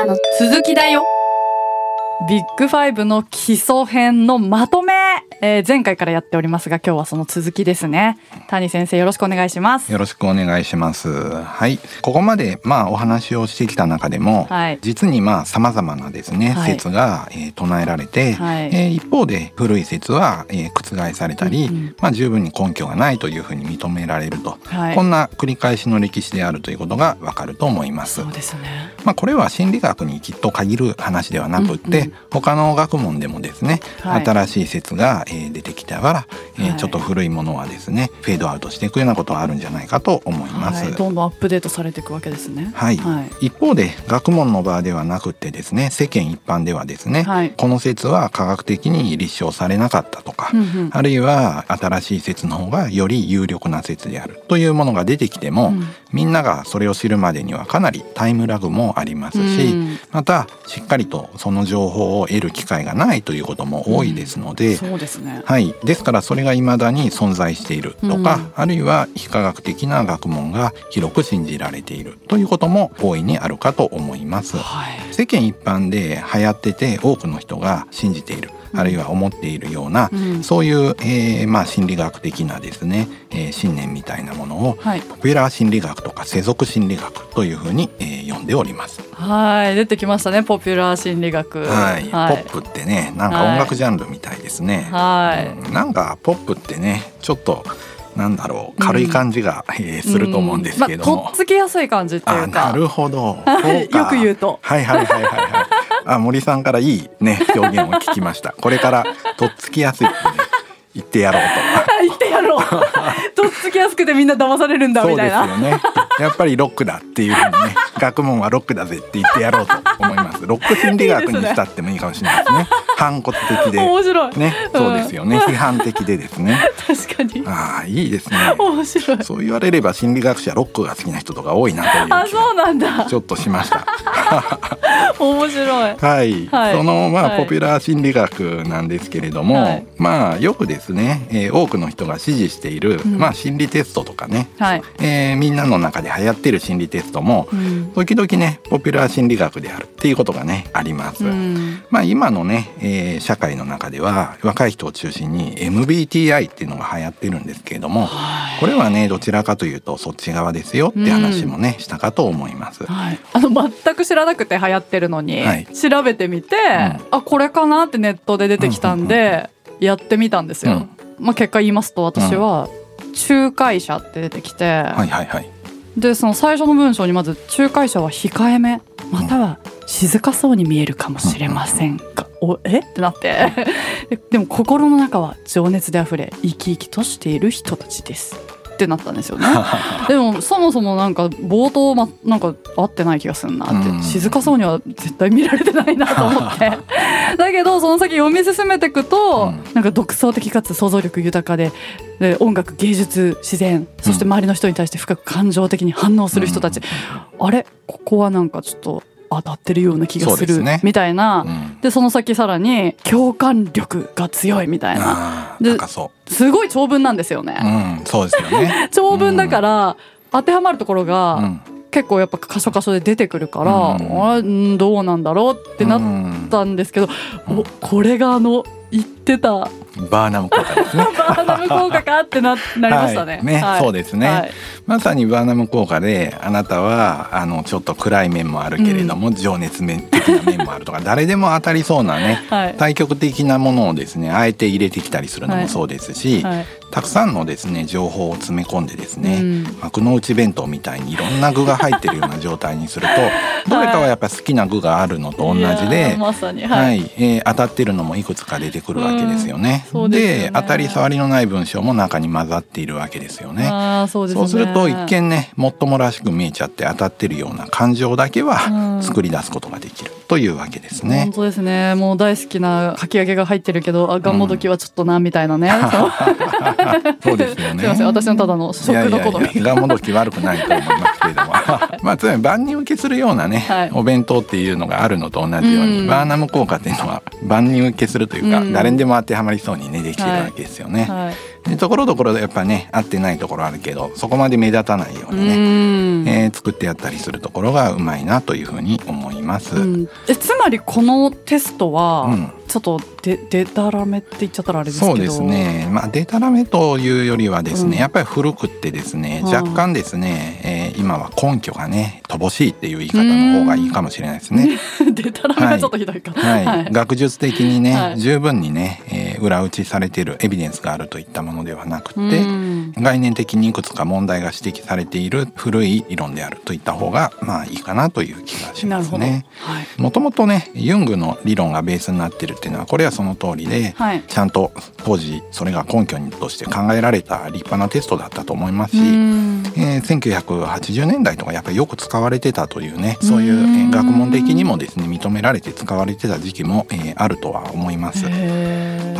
からの続きだよ。ビッグファイブの基礎編のまとめ、えー前回からやっておりますが今日はその続きですね。谷先生よろしくお願いします。よろしくお願いします。はい、ここまでまあお話をしてきた中でも、はい。実にまあ様々なですね、はい。説が、えー唱えられて、はい。えー一方で古い説は、えー覆されたり、うんうん。まあ十分に根拠がないというふうに認められると、はい。こんな繰り返しの歴史であるということがわかると思います。そうですね。まあ、これは心理学にきっと限る話ではなくって、うんうん他の学問でもですね、はい。新しい説が、えー出てきたから、えーはい。ちょっと古いものはですねフェードアウトしていくようなことはあるんじゃないかと思います。はい、どんどんアップデートされていくわけですね。はい。はい。一方で学問の場ではなくってですね世間一般ではですね、はい。この説は科学的に立証されなかったとか、うんうん。あるいは新しい説の方がより有力な説であるというものが出てきても、うん。みんながそれを知るまでにはかなりタイムラグもありますし、うん。またしっかりとその情報を得る機会がないということも多いですので、そうですね。はい、ですからそれが未だに存在しているとか、うん。あるいは非科学的な学問が広く信じられているということも大いにあるかと思います。はい。世間一般で流行ってて多くの人が信じているあるいは思っているような、うん。そういう、えーまあ、心理学的なですね、えー信念みたいなものをはい。ポピュラー心理学とか世俗心理学というふうに、えー呼んでおります。はい。出てきましたねポピュラー心理学。はい、はい。ポップってねなんか音楽ジャンルみたいですね。はい。うん。なんかポップってねちょっとなんだろう軽い感じが、えーすると思うんですけれども。まあ、とっつきやすい感じっていあうかなるほど。よく言うとはいはいはいはいはい。あ森さんからいいね表現を聞きました。これからとっつきやすいね言ってやろう言 ってやろう とっつきやすくてみんな騙されるんだと。そうみたいなですよね。やっぱりロックだっていうふうにね 学問はロックだぜって言ってやろうと思います。ロック心理学にしたってもいいかもしれないですね。反骨的で面白い、ねそうですよね。批判的でですね。確かにああいいですね。面白いそう言われれば心理学者ロックが好きな人とか多いなという気あそうがなんだちょっとしました。面白いはい、はいそのまあ、はいポピュラー心理学なんですけれども、はいまあよくですね、えー多くの人が支持している、うん。まあ心理テストとかね、はい、えーみんなの中で流行ってる心理テストも、うん。時々ねポピュラー心理学であるっていうことがねあります。うん。まあ今のね、えー社会の中では若い人を中心に MBTI っていうのが流行ってるんですけれども、これはねどちらかというとそっち側ですよって話もね、したかと思います。はい、あの全く知らなくて流行ってるのに、はい。調べてみて、あこれかなってネットで出てきたんで、やってみたんですよ。まあ、結果言いますと私は仲介者って出てきて、はいはいはい。でその最初の文章にまず仲介者は控えめ。または静かそうに見えるかもしれませんが、おえ？ってなって。ででも心の中は情熱であふれ生き生きとしている人たちですってなったんですよね。でもそもそもなんか冒頭まなんか合ってない気がするなって、うん。静かそうには絶対見られてないなと思って。だけどその先読み進めていくと、うなんか独創的かつ想像力豊かでで音楽芸術自然そして周りの人に対して深く感情的に反応する人たち、あれ？ここはなんかちょっと当たってるような気がする。みたいな。うん。でその先さらに共感力が強いみたいな。ですごい長文なんですよう。うね。ん、そうですよね。長文だから当てはまるところうがん、結構やっぱ箇所箇所で出てくるから、うん。どうなんだろうってなったんですけど、おこれがあの言ってた。バーナム効果ですね。バーナム効果かってななりましたね。はい。ねそうですね。はい。まさにバーナム効果であなたはあのちょっと暗い面もあるけれども、情熱面的な面もあるとか 誰でも当たりそうなねはい。対極的なものをですねあえて入れてきたりするのもそうですし、はい。たくさんのですね情報を詰め込んでですね、うん。幕の内弁当みたいにいろんな具が入ってるような状態にすると どれかはやっぱ好きな具があるのと同じでー。まさにははい、い、えー当たってるのもいくつか出てくるわけですよね。うんでね当たり障りのない文章も中に混ざっているわけですよね。そうねそうすると一見ねもっともらしく見えちゃって当たってるような感情だけはうん作り出すことができるというわけですね。本。当ですね。もう大好きなかき揚げが入ってるけどあがんもどきはちょっとなみたいなね、そう。そうですよね。すいません。私のただの食の好みがもどき悪くないと思いますけれども。まあつまり万人受けするようなね、はい。お弁当っていうのがあるのと同じように、うん。バーナム効果っていうのは万人受けするというか、うん。誰にでも当てはまりそうにねできてるわけですよね。はいでところどころでやっぱね合ってないところあるけどそこまで目立たないようにね、うん。えー作ってやったりするところがうまいなというふうに思います。うん。えつまりこのテストは、うん。ちょっとででたらめって言っちゃったらあれですけど。そうですね、まあ、データラメというよりはですね、うん。やっぱり古くってですねうん。若干ですね、えー今は根拠がね乏しいっていう言い方の方がいいかもしれないですね。でたらめはちょっとひどいか、はい、学術的にね、はい。十分にね、えー裏打ちされているエビデンスがあるといったものではなくて、うん。概念的にいくつか問題が指摘されている古い理論であるといった方がまあいいかなという気がしますね。はい。もともとねユングの理論がベースになってるっていうのはこれはその通りで、はい。ちゃんと当時それが根拠にとして考えられた立派なテストだったと思いますし、うん。えー1980年代とかやっぱりよく使われてたというねそういう、学問的にもですね認められて使われてた時期も、えーあるとは思います。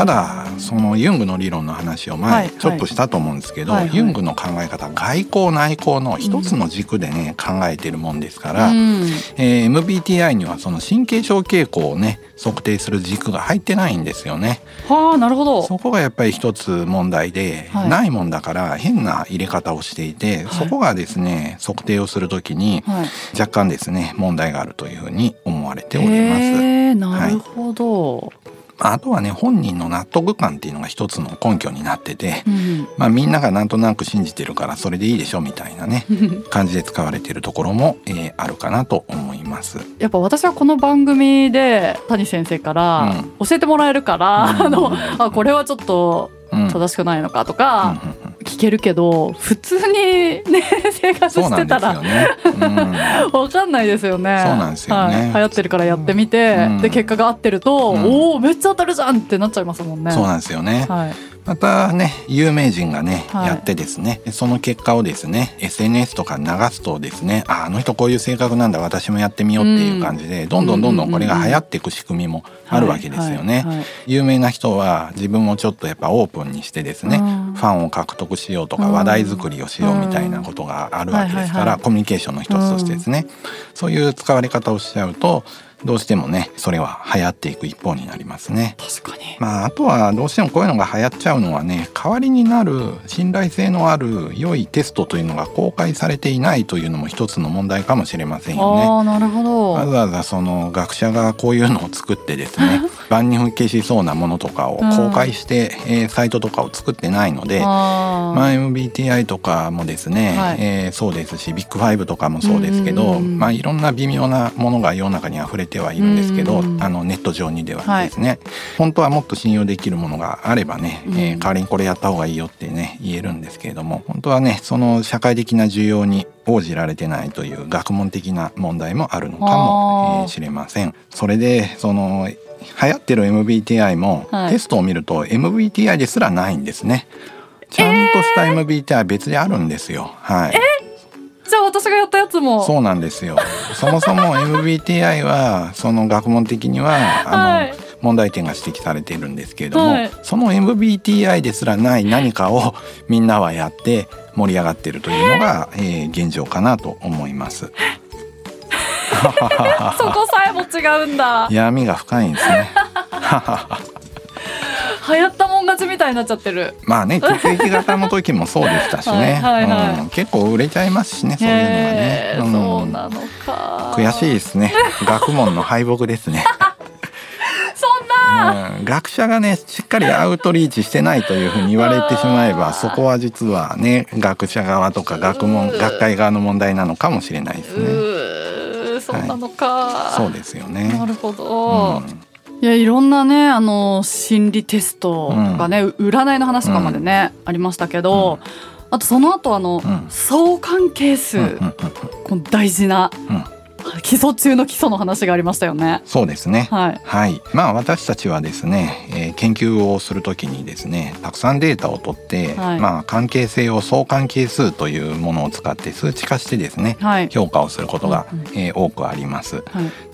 ただそのユングの理論の話をはい前ちょっとしたと思うんですけど、はいはい。ユングの考え方外交内交の一つの軸でね、考えてるもんですから、うん。えー MBTI にはその神経症傾向をね測定する軸が入ってないんですよね。はあなるほど。そこがやっぱり一つ問題で、はい。ないもんだから変な入れ方をしていて、はい。そこがですね測定をするときにはい。若干ですね問題があるというふうに思われております。なるほど、あとはね本人の納得感っていうのが一つの根拠になってて、うんまあ、みんながなんとなく信じてるからそれでいいでしょみたいなね感じで使われているところも、えーあるかなと思います。やっぱ私はこの番組で谷先生からう教えてもらえるから、うん。あのあこれはちょっとうん。正しくないのかとうんかうんうん聞けるけど普通にね 生活してたらね。うんわかんないですよね。そうなんですよねはい、流行ってるからやってみて、うんで結果が合ってると、うんおおめっちゃ当たるじゃんってなっちゃいますもんね。そうなんですよね。はい。またね有名人がね、はい。やってですね。その結果をですね SNS とかに流すとですねああの人こういう性格なんだ私もやってみようっていう感じで、どんどんどんどんこれが流行っていく仕組みもあるわけですよね。はいはい有名な人は自分もちょっとやっぱオープンにしてですね、うん。ファンを獲得しようとかうん。話題作りをしようみたいなことがあるわけですから、コミュニケーションの一つとしてですね、そういう使われ方をしちゃうとどうしてもねそれは流行っていく一方になりますね。確かに。まあ、あとはどうしてもこういうのが流行っちゃうのはね代わりになる信頼性のある良いテストというのが公開されていないというのも一つの問題かもしれませんよね。ああなるほど。わざわざその学者がこういうのを作ってですね 万人受けしそうなものとかを公開して、えーサイトとかを作ってないので、まあ、MBTI とかもですね、はいえーそうですしビッグファイブとかもそうですけど、うんうんうんまあ、いろんな微妙なものが世の中に溢れてはいるんですけど、あのネット上にではですね、本当はもっと信用できるものがあればね、えーうん代わりにこれやった方がいいよってね言えるんですけれども本当はねその社会的な需要に応じられてないという学問的な問題もあるのかもしれません。それでその流行ってる MBTI も、はいテストを見ると MBTI ですらないんですね。ちゃんとした MBTI は別であるんですよ。はい。じゃあ私がやったやつも。そうなんですよ。そもそも MBTI はその学問的にはあの、はい問題点が指摘されているんですけれども、はいその MBTI ですらない何かをみんなはやって盛り上がっているというのが、えー現状かなと思います。そこさえも違うんだ。闇が深いんですね。流行ったもん勝ちみたいになっちゃってる。まあね 血液型の時もそうでしたしね、はいはいはい。うん結構売れちゃいますしねそういうのがね。へ、ーん。そうなのか。悔しいですね。学問の敗北ですね、そんな。うん、学者がねしっかりアウトリーチしてないというふうに言われてしまえば そこは実はね学者側とか学問うん学会側の問題なのかもしれないですうねー。そうなのか。そうですよね。なるほど。うんいやいろんなねあの心理テストとかね、占いの話とかまでね、ありましたけど、あとその後あの、うん相関係数、うんうんうんこの大事なうん基礎中の基礎の話がありましたよね。そうですねはい。はい、まあ私たちはですね、えー研究をするときにですねたくさんデータを取って、はいまあ関係性を相関係数というものを使って数値化してですねはい。評価をすることが、うんうんえー多くあります。はい。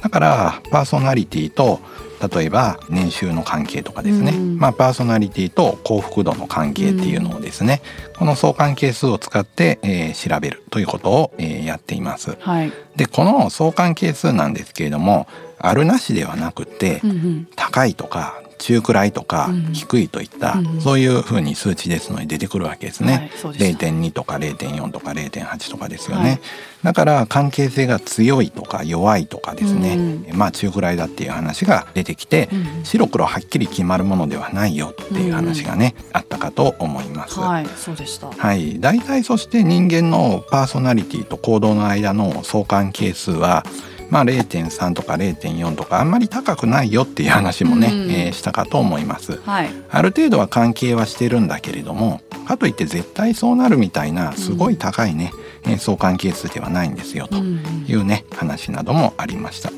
だからパーソナリティと例えば年収の関係とかですね、うんまあ、パーソナリティと幸福度の関係っていうのをですね、この相関係数を使って、えー調べるということを、えーやっています。はい。でこの相関係数なんですけれどもあるなしではなくて、うんうん。高いとか中くらいとかうん。低いといった、うん。そういうふうに数値ですので出てくるわけですね。はいそうでした。0.2とか0.4とか0.8とかですよね、はい。だから関係性が強いとか弱いとかですね、うん。まあ中くらいだっていう話が出てきて、うん。白黒はっきり決まるものではないよっていう話がね、あったかと思います。はいそうでした。はい、大体そして人間のパーソナリティと行動の間の相関係数は、まあ、0.3とか0.4とかあんまり高くないよっていう話もね、うんえーしたかと思います。はいある程度は関係はしてるんだけれどもかといって絶対そうなるみたいなすごい高いね、えー相関係数ではないんですよとうんうんいうね話などもありました。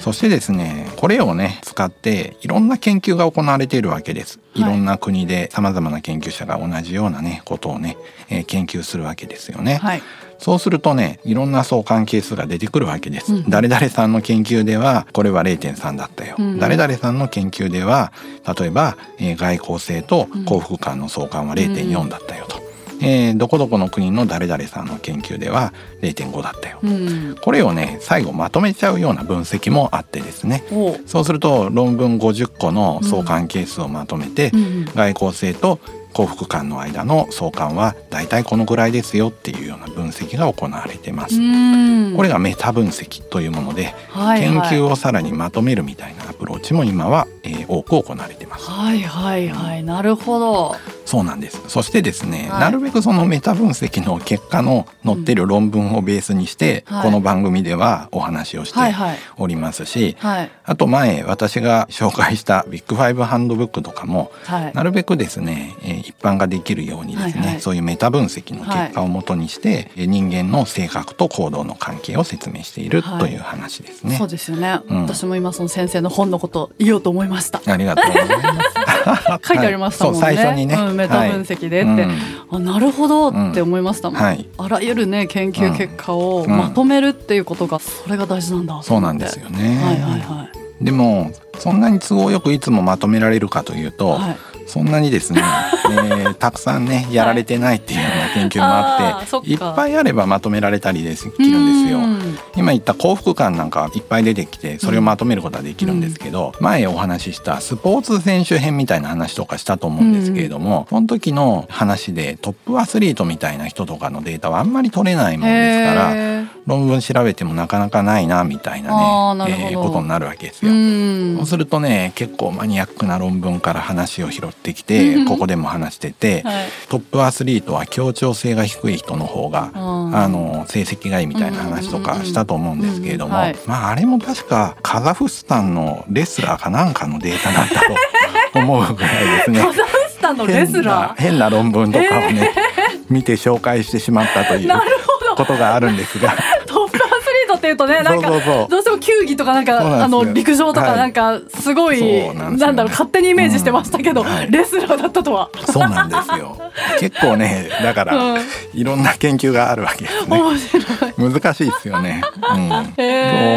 そしてですねこれをね使っていろんな研究が行われているわけです。いろんな国でさまざまな研究者が同じようなねことをね、えー研究するわけですよね。はいそうするとねいろんな相関係数が出てくるわけです。うん誰々さんの研究ではこれは0.3だったよ。うん誰々さんの研究では例えば、えー外交性と幸福感の相関は0.4だったよと。えーどこどこの国の誰々さんの研究では0.5だったよ。うんこれをね最後まとめちゃうような分析もあってですねそうすると論文50個の相関係数をまとめて、うん外交性と幸福感の間の相関はだいたいこのぐらいですよっていうような分析が行われています。うんこれがメタ分析というもので、はいはい研究をさらにまとめるみたいなアプローチも今は、えー多く行われています。はいはいはいなるほどそうなんです。そしてですね、はい。なるべくそのメタ分析の結果の載ってる論文をベースにして、はい。この番組ではお話をしてはいはいおりますし、はいあと前私が紹介したビッグファイブハンドブックとかもはい。なるべくですね、えー一般ができるようにですね、はいはい。そういうメタ分析の結果をもとにして、えー人間の性格と行動の関係を説明しているはい。という話ですね。そうですよね、うん。私も今その先生の本のこと言おうと思いました。ありがとうございます。書いてありましたもんね、最初にねうん、メタ分析でって、はいあなるほどって思いましたもん、うん。はい。あらゆるね研究結果をうん。まとめるっていうことがそれが大事なんだそうなんですよね。はいはいはい。でもそんなに都合よくいつもまとめられるかというと、はいそんなにですね、えーたくさんねやられてないっていうような研究もあって、いっぱいあればまとめられたりですきるんですよう。ん。今言った幸福感なんかいっぱい出てきてそれをまとめることはできるんですけど、前お話ししたスポーツ選手編みたいな話とかしたと思うんですけれども、その時の話でトップアスリートみたいな人とかのデータはあんまり取れないものですから論文調べてもなかなかないなみたいなねえーことになるわけですうよ。ん。そうするとね結構マニアックな論文から話を拾ってきてうん ここでも話してて、はい。トップアスリートは協調性が低い人の方がうん。あの成績がいいみたいな話とかしたと思うんですけれども、まああれも確かカザフスタンのレスラーかなんかのデータだったと思うぐらいですね。カザフスタンのレスラ変な変な論文とかをね、見て紹介してしまったという ことがあるんですがっていうとねなんかどうしても球技とかなんかあの陸上とかはい。なんかすごい、なんだろう勝手にイメージしてましたけど、うんはい。レスラーだったとは、そうなんですよ。結構ねだから、うん。いろんな研究があるわけですね。面白い。難しいですよね。うん、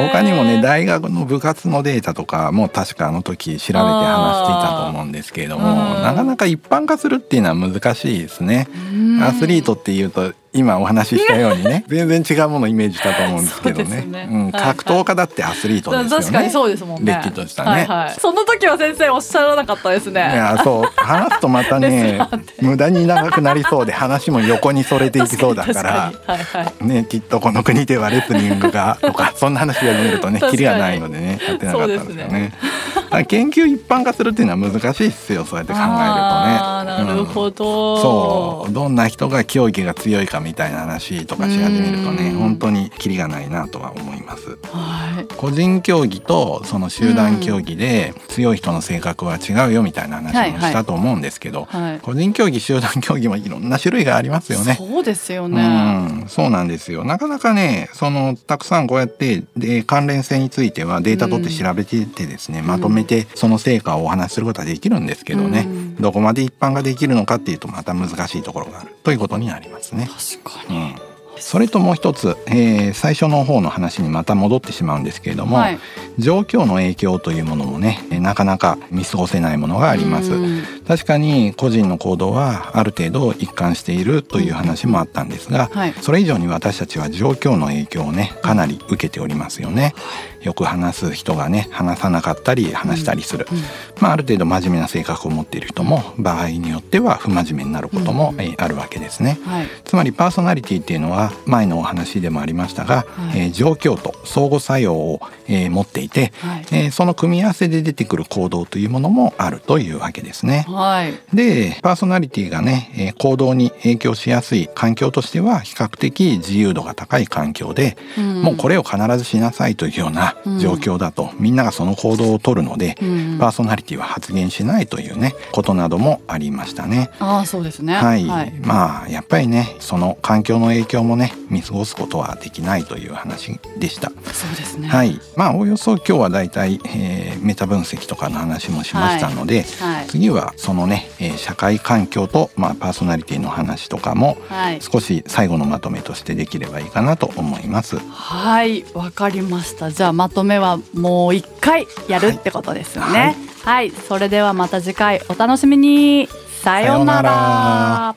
他にもね大学の部活のデータとかも確かあの時調べて話していたと思うんですけれどもうん。なかなか一般化するっていうのは難しいですね。アスリートっていうと今お話ししたようにね 全然違うものをイメージしたと思うんですけどねすねうん、格闘家だってアスリートですよね。確かにそうですもんね。れっきとしたねはいはい。その時は先生おっしゃらなかったですいね。やそう話すとまたね 無駄に長くなりそうで話も横にそれていきそうだから はいはい。ね、きっとこの国ではレスリングがとかそんな話が見るとねキリがないのでねやってなかったんですよね。研究一般化するっていうのは難しいですよそうやって考えるとね。なるほうんど。そうどんな人が競技が強いかみたいな話とかし始めるとねうん本当にキリがないなとは思います。はい。個人競技とその集団競技で強い人の性格は違うよみたいな話もしたと思うんですけど、はい。個人競技集団競技もいろんな種類がありますよね。そうですよね。うん、そうなんですよなかなかねそのたくさんこうやってで関連性についてはデータ取って調べててですね、まとめてその成果をお話しすることはできるんですけどね、うんどこまで一般ができるのかっていうとまた難しいところがあるということになりますね。確かに。うんそれともう一つ、えー最初の方の話にまた戻ってしまうんですけれども、はい。状況の影響というものもねえーなかなか見過ごせないものがあります。うん確かに個人の行動はある程度一貫しているという話もあったんですが、はい。それ以上に私たちは状況の影響をねかなり受けておりますよね。よく話す人がね話さなかったり話したりする、うん。まあ、ある程度真面目な性格を持っている人も場合によっては不真面目になることも、うん。えーあるわけですね。はい。つまりパーソナリティっていうのは前のお話でもありましたが、はい。えー状況と相互作用を、えー持っていて、はい。えーその組み合わせで出てくる行動というものもあるというわけですね。はいでパーソナリティがね、えー行動に影響しやすい環境としては比較的自由度が高い環境で、もうこれを必ずしなさいというような状況だと、みんながその行動をとるので、うん。パーソナリティは発言しないというねことなどもありましたね。ああそうですね。はい、はい。まあやっぱりねその環境の影響もね見過ごすことはできないという話でした。そうですね。はい、まあおおよそ今日はだいたい、えーメタ分析とかの話もしましたので、はい。次はそのね、えー社会環境と、まあ、パーソナリティの話とかもはい。少し最後のまとめとしてできればいいかなと思います。はいわかりました。じゃあまとめはもう一回やるってことですよね。はい、それではまた次回お楽しみに。さようなら。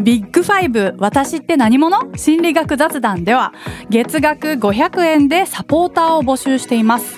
ビッグファイブ私って何者？心理学雑談では月額500円でサポーターを募集しています